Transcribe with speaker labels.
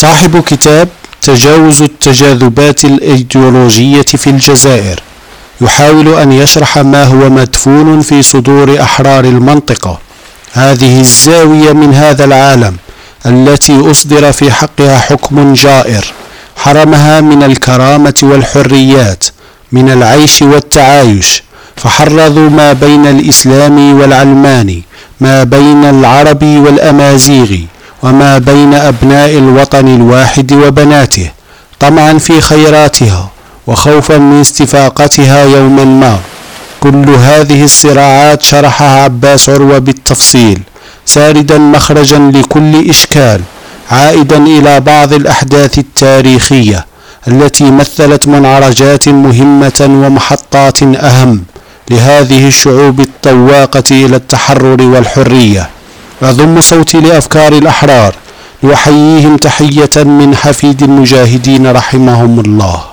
Speaker 1: صاحب كتاب تجاوز التجاذبات الإيديولوجية في الجزائر. يحاول أن يشرح ما هو مدفون في صدور أحرار المنطقة. هذه الزاوية من هذا العالم التي أصدر في حقها حكم جائر. حرمها من الكرامة والحريات من العيش والتعايش. فحرضوا ما بين الإسلام والعلماني ما بين العرب والأمازيغ وما بين أبناء الوطن الواحد وبناته طمعا في خيراتها وخوفا من استفاقتها يوما ما. كل هذه الصراعات شرحها عباس عروة بالتفصيل ساردا مخرجا لكل إشكال عائدا إلى بعض الأحداث التاريخية التي مثلت منعرجات مهمة ومحطات أهم لهذه الشعوب الطواقة إلى التحرر والحرية. أضم صوتي لأفكار الأحرار. وأحييهم تحية من حفيد المجاهدين رحمهم الله.